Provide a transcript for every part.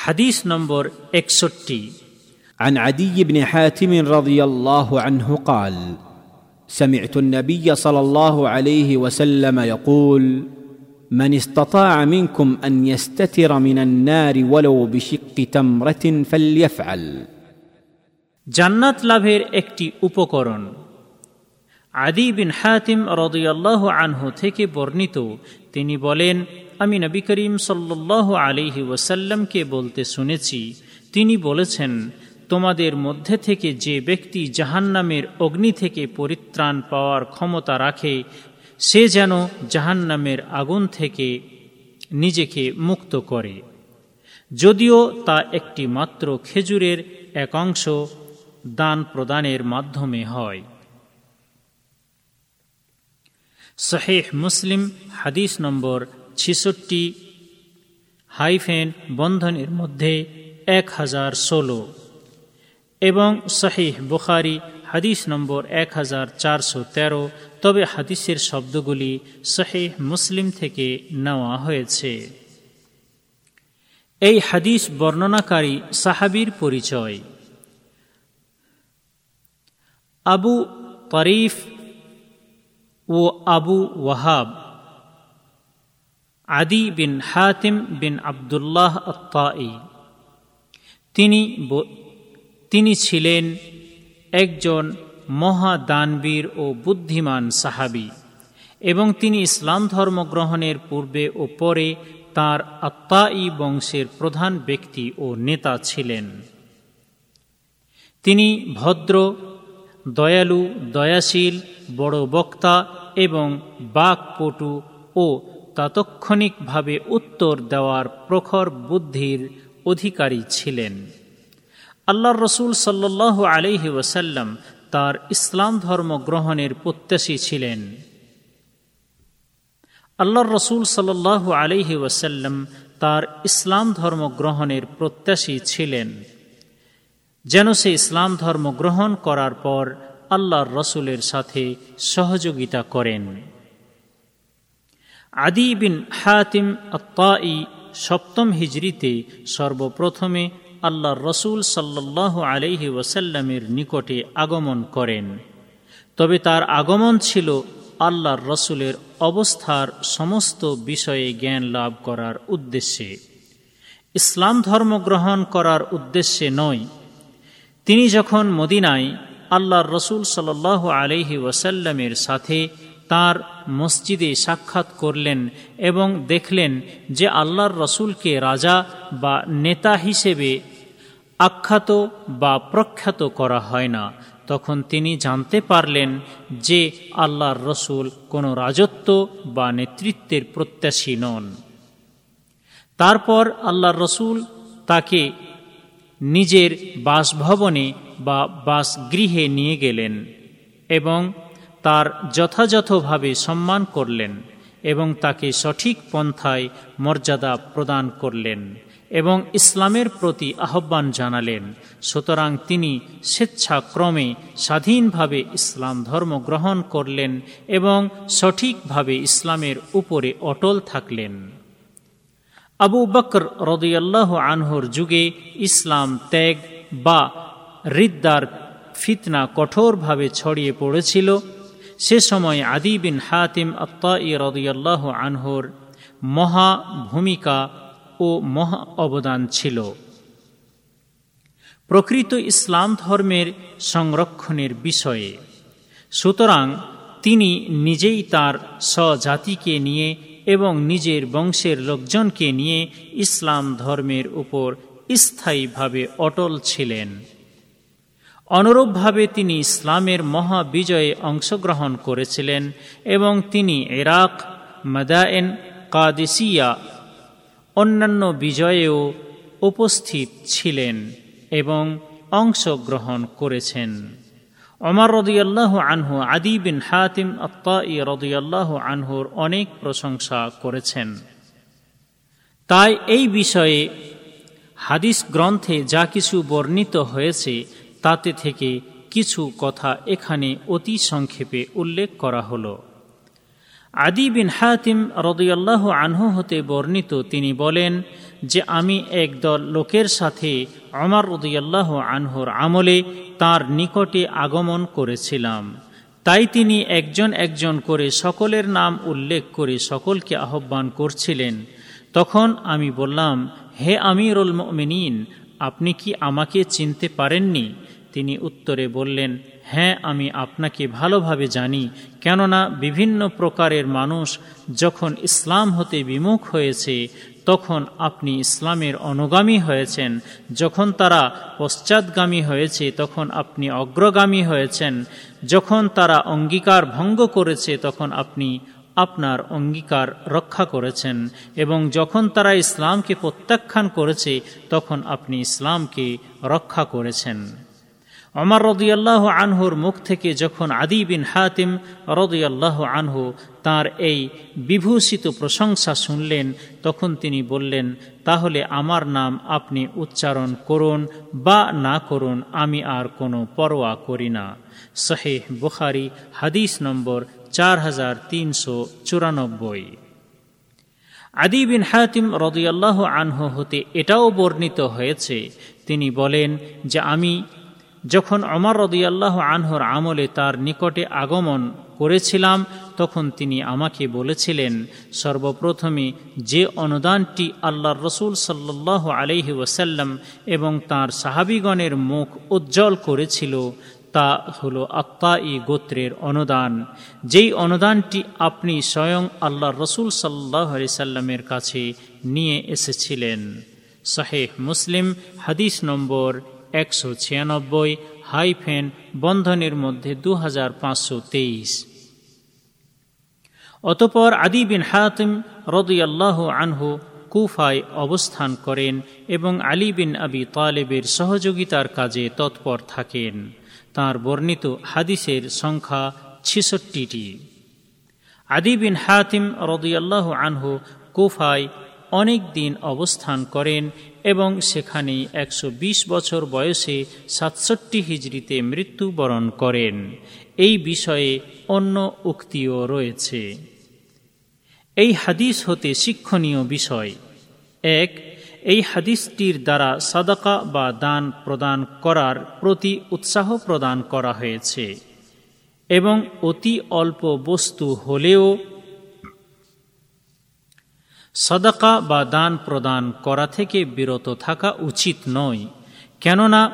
হাদিস নম্বর একষট্টি عن عدي بن حاتم رضي الله عنه قال سمعت النبي صلى الله عليه وسلم يقول من استطاع منكم ان يستتر من النار ولو بشق تمره فليفعل জান্নাত লাভের একটি উপকরণ আদি বিন হাতিম রদিয়াল্লাহ আনহু থেকে বর্ণিত। তিনি বলেন, আমি নবী করিম সাল্লাহ আলিহি ওয়াসাল্লামকে বলতে শুনেছি। তিনি বলেছেন, তোমাদের মধ্যে থেকে যে ব্যক্তি জাহান্নামের অগ্নি থেকে পরিত্রাণ পাওয়ার ক্ষমতা রাখে, সে যেন জাহান্নামের আগুন থেকে নিজেকে মুক্ত করে। যদিও তা একটি মাত্র খেজুরের একাংশ দান প্রদানের মাধ্যমে হয়। শহেহ মুসলিম হাদিস নম্বর ছিষট্টি, হাইফেন বন্ধনের মধ্যে এক হাজার ষোলো এবং শহীহ বুখারি হাদিস নম্বর এক হাজার চারশো তেরো। তবে হাদিসের শব্দগুলি শহেহ মুসলিম থেকে নেওয়া হয়েছে। এই হাদিস বর্ণনাকারী সাহাবির পরিচয়। আবু তরিফ ও আবু ওয়াহাব। আদি বিন হাতিম বিন আবদুল্লাহ আত্মাই তিনি তিনি ছিলেন একজন মহাদানবীর ও বুদ্ধিমান সাহাবি এবং তিনি ইসলাম ধর্ম গ্রহণের পূর্বে ও পরে তাঁর আত্মাই বংশের প্রধান ব্যক্তি ও নেতা ছিলেন। তিনি ভদ্র, দয়ালু, দয়াশীল, বড় বক্তা এবং বাকপটু ও তাৎক্ষণিকভাবে উত্তর দেওয়ার প্রখর বুদ্ধির অধিকারী ছিলেন। আল্লাহ রসুল সাল্লাহ আলহি ওসাল্লাম তার ইসলাম ধর্ম গ্রহণের প্রত্যাশী ছিলেন। আল্লাহ রসুল সাল্লাহ আলহি ওসাল্লাম তার ইসলাম ধর্ম গ্রহণের প্রত্যাশী ছিলেন। যেন সে ইসলাম ধর্ম গ্রহণ করার পর আল্লাহর রসুলের সাথে সহযোগিতা করেন। আদি বিন হাতিম আত্মাই সপ্তম হিজড়িতে সর্বপ্রথমে আল্লাহর রসুল সাল্লাহ আলহি ওয়াসাল্লামের নিকটে আগমন করেন। তবে তার আগমন ছিল আল্লাহর রসুলের অবস্থার সমস্ত বিষয়ে জ্ঞান লাভ করার উদ্দেশ্যে। ইসলাম ধর্ম গ্রহণ করার উদ্দেশ্যে নয়। তিনি যখন মদিনায় আল্লাহর রসুল সাল্লাহ আলহি ওয়াসাল্লামের সাথে তার মসজিদে সাক্ষাৎ করলেন এবং দেখলেন যে আল্লাহর রসুলকে রাজা বা নেতা হিসেবে আখ্যাত বা প্রখ্যাত করা হয় না। তখন তিনি জানতে পারলেন যে আল্লাহর রসুল কোনো রাজত্ব বা নেতৃত্বের প্রত্যাশী নন। তারপর আল্লাহর রসুল তাকে নিজের বাসভবনে বা বাসগৃহে নিয়ে গেলেন এবং তার যথাযথভাবে সম্মান করলেন এবং তাকে সঠিক পন্থায় মর্যাদা প্রদান করলেন এবং ইসলামের প্রতি আহ্বান জানালেন। সুতরাং তিনি স্বেচ্ছাক্রমে স্বাধীনভাবে ইসলাম ধর্ম গ্রহণ করলেন এবং সঠিকভাবে ইসলামের উপরে অটল থাকলেন। আবু বকর রদিয়াল্লাহ আনহর যুগে ইসলাম ত্যাগ বা রিদ্দার ফিতনা কঠোরভাবে ছড়িয়ে পড়েছিল। সে সময় আদি বিন হাতিম আত্মাই রদিয়াল্লাহ আনহুর মহা ভূমিকা ও মহা অবদান ছিল। প্রকৃত ইসলাম ধর্মের সংরক্ষণের বিষয়ে। সুতরাং তিনি নিজেই তার স্বজাতিকে নিয়ে এবং নিজের বংশের লোকজনকে নিয়ে ইসলাম ধর্মের উপর স্থায়ীভাবে অটল ছিলেন। অনুরূপভাবে তিনি ইসলামের মহাবিজয়ে অংশগ্রহণ করেছিলেন এবং তিনি ইরাক, মাদায়েন, কাদিসিয়া, অন্যান্য বিজয়েও উপস্থিত ছিলেন এবং অংশগ্রহণ করেছেন। অমর রদিয়াল্লাহ আনহু, আদি বিন হাতিম আত্মাই রদিয়াল্লাহ আনহুর অনেক প্রশংসা করেছেন। তাই এই বিষয়ে হাদিস গ্রন্থে যা কিছু বর্ণিত হয়েছে তাতে থেকে কিছু কথা এখানে অতি সংক্ষেপে উল্লেখ করা হল। আদি বিন হাতিম রদিয়াল্লাহ আনহু হতে বর্ণিত তিনি বলেন যে আমি একদল লোকের সাথে অমর রদিয়াল্লাহ আনহুর আমলে তার নিকটে আগমন করেছিলাম। তাই তিনি একজন একজন করে সকলের নাম উল্লেখ করে সকলকে আহ্বান করছিলেন। তখন আমি বললাম, হে আমিরুল মিনীন আপনি কি আমাকে চিনতে পারেননি? তিনি উত্তরে বললেন হ্যাঁ আমি আপনাকে ভালোভাবে জানি, কেননা বিভিন্ন প্রকারের মানুষ যখন ইসলাম হতে বিমুখ হয়েছে, তখন আপনি ইসলামের অনুগামী হয়েছেন। যখন তারা পশ্চাৎগামী হয়েছে, তখন আপনি অগ্রগামী হয়েছেন। যখন তারা অঙ্গীকার ভঙ্গ করেছে, তখন আপনি আপনার অঙ্গীকার রক্ষা করেছেন। এবং যখন তারা ইসলামকে প্রত্যাখ্যান করেছে, তখন আপনি ইসলামকে রক্ষা করেছেন। অমর রদিয়াল্লাহ আনহুর মুখ থেকে যখন আদি বিন হাতিম রদিয়াল্লাহ আনহু তার এই বিভূষিত প্রশংসা শুনলেন, তখন তিনি বললেন, তাহলে আমার নাম আপনি উচ্চারণ করুন বা না করুন, আমি আর কোনো পরোয়া করি না। শাহেহ বুখারি, হাদিস নম্বর চার হাজার তিনশো চুরানব্বই। আদি বিন হাতিম রদিয়াল্লাহ আনহু হতে এটাও বর্ণিত হয়েছে, তিনি বলেন যে আমি যখন অমর রদিয়াল্লাহ আনহর আমলে তার নিকটে আগমন করেছিলাম, তখন তিনি আমাকে বলেছিলেন, সর্বপ্রথমে যে অনুদানটি আল্লাহর রসুল সাল্লাহ আলহি ওসাল্লাম এবং তার সাহাবিগণের মুখ উজ্জ্বল করেছিল, তা হল আত্মা ই গোত্রের অনুদান। যেই অনুদানটি আপনি স্বয়ং আল্লাহ রসুল সাল্লাহ আলি সাল্লামের কাছে নিয়ে এসেছিলেন। শাহেহ মুসলিম, হাদিস নম্বর একশো ছিয়ানব্বই হাইফেন বন্ধনের মধ্যে দু হাজার পাঁচশো তেইশ। অতপর আদি বিন হাতিম রদিয়াল্লাহ আনহু কুফায় অবস্থান করেন এবং আলী বিন আবি তালেবের সহযোগিতার কাজে তৎপর থাকেন। তার বর্ণিত হাদিসের সংখ্যা ছিষট্টিটি। আদি বিন হাতিম রদিয়াল্লাহ আনহু কুফায় অনেক দিন অবস্থান করেন এবং সেখানেই একশো বিশ বছর বয়সে সাতষট্টি হিজড়িতে মৃত্যুবরণ করেন। এই বিষয়ে অন্য উক্তিও রয়েছে। এই হাদিস হতে শিক্ষণীয় বিষয়। এক, এই হাদিসটির দ্বারা সাদাকা বা দান প্রদান করার প্রতি উৎসাহ প্রদান করা হয়েছে এবং অতি অল্প বস্তু হলেও সদাকা বা দান প্রদান করা থেকে বিরত থাকা উচিত নয়। কেননা,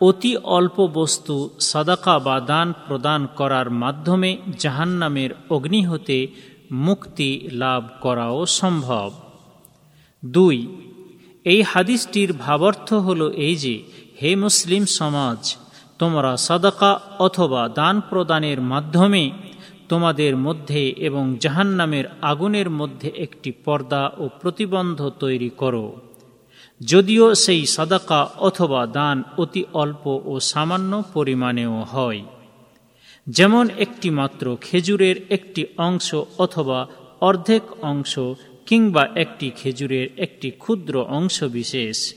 অতি অল্প বস্তু সদাকা বা দান প্রদান করার মাধ্যমে জাহান্নামের অগ্নি হতে মুক্তি লাভ করাও সম্ভব। দুই, এই হাদিসটির ভাবার্থ হল এই যে, হে মুসলিম সমাজ, তোমরা সদাকা অথবা দান প্রদানের মাধ্যমে তোমাদের মধ্যে এবং জাহান্নামের আগুনের মধ্যে একটি পর্দা ও প্রতিবন্ধ তৈরি করো। যদিও সেই সাদাকা অথবা দান অতি অল্প ও সামান্য পরিমাণেও হয়। যেমন একটি মাত্র খেজুরের একটি অংশ অথবা অর্ধেক অংশ কিংবা একটি খেজুরের একটি ক্ষুদ্র অংশ বিশেষ।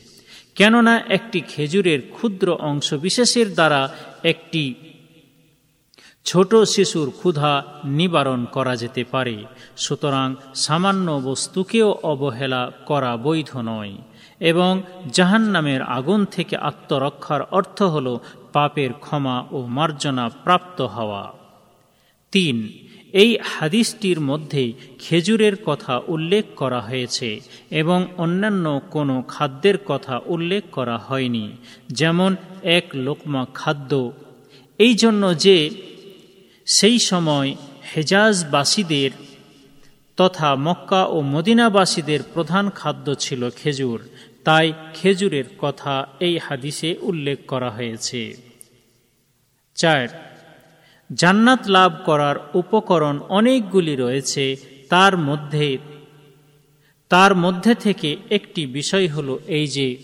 কেননা একটি খেজুরের ক্ষুদ্র অংশ বিশেষের দ্বারা একটি ছোট শিশুর ক্ষুধা নিবারণ করা যেতে পারে, সুতরাং সামান্য বস্তুকেও অবহেলা করা বৈধ নয়, এবং জাহান নামের আগুন থেকে আত্মরক্ষার অর্থ হল পাপের ক্ষমা ও মার্জনা প্রাপ্ত হওয়া। তিন, এই হাদিসটির মধ্যে খেজুরের কথা উল্লেখ করা হয়েছে এবং অন্যান্য কোনো খাদ্যের কথা উল্লেখ করা হয়নি, যেমন এক লোকমা খাদ্য। এই জন্য যে সেই সময় হেজাজবাসীদের তথা মক্কা ও মদিনাবাসীদের প্রধান খাদ্য ছিল খেজুর। তাই খেজুরের কথা এই হাদিসে উল্লেখ করা হয়েছে। চার, জান্নাত লাভ করার উপকরণ অনেকগুলি রয়েছে। তার মধ্যে তার মধ্যে থেকে একটি বিষয় হল এই যে,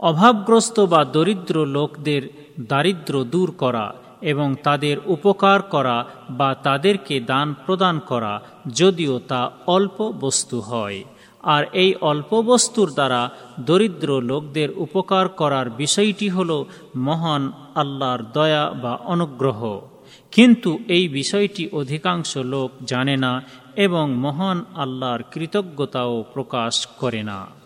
অভাবগ্রস্ত বা দরিদ্র লোকদের দারিদ্র দূর করা। এবং তাদের উপকার করা বা তাদেরকে দান প্রদান করা, যদিও তা অল্প বস্তু হয়। আর এই অল্প বস্তুর দ্বারা দরিদ্র লোকদের উপকার করার বিষয়টি হল মহান আল্লাহর দয়া বা অনুগ্রহ। কিন্তু এই বিষয়টি অধিকাংশ লোক জানে না এবং মহান আল্লাহর কৃতজ্ঞতাও প্রকাশ করে না।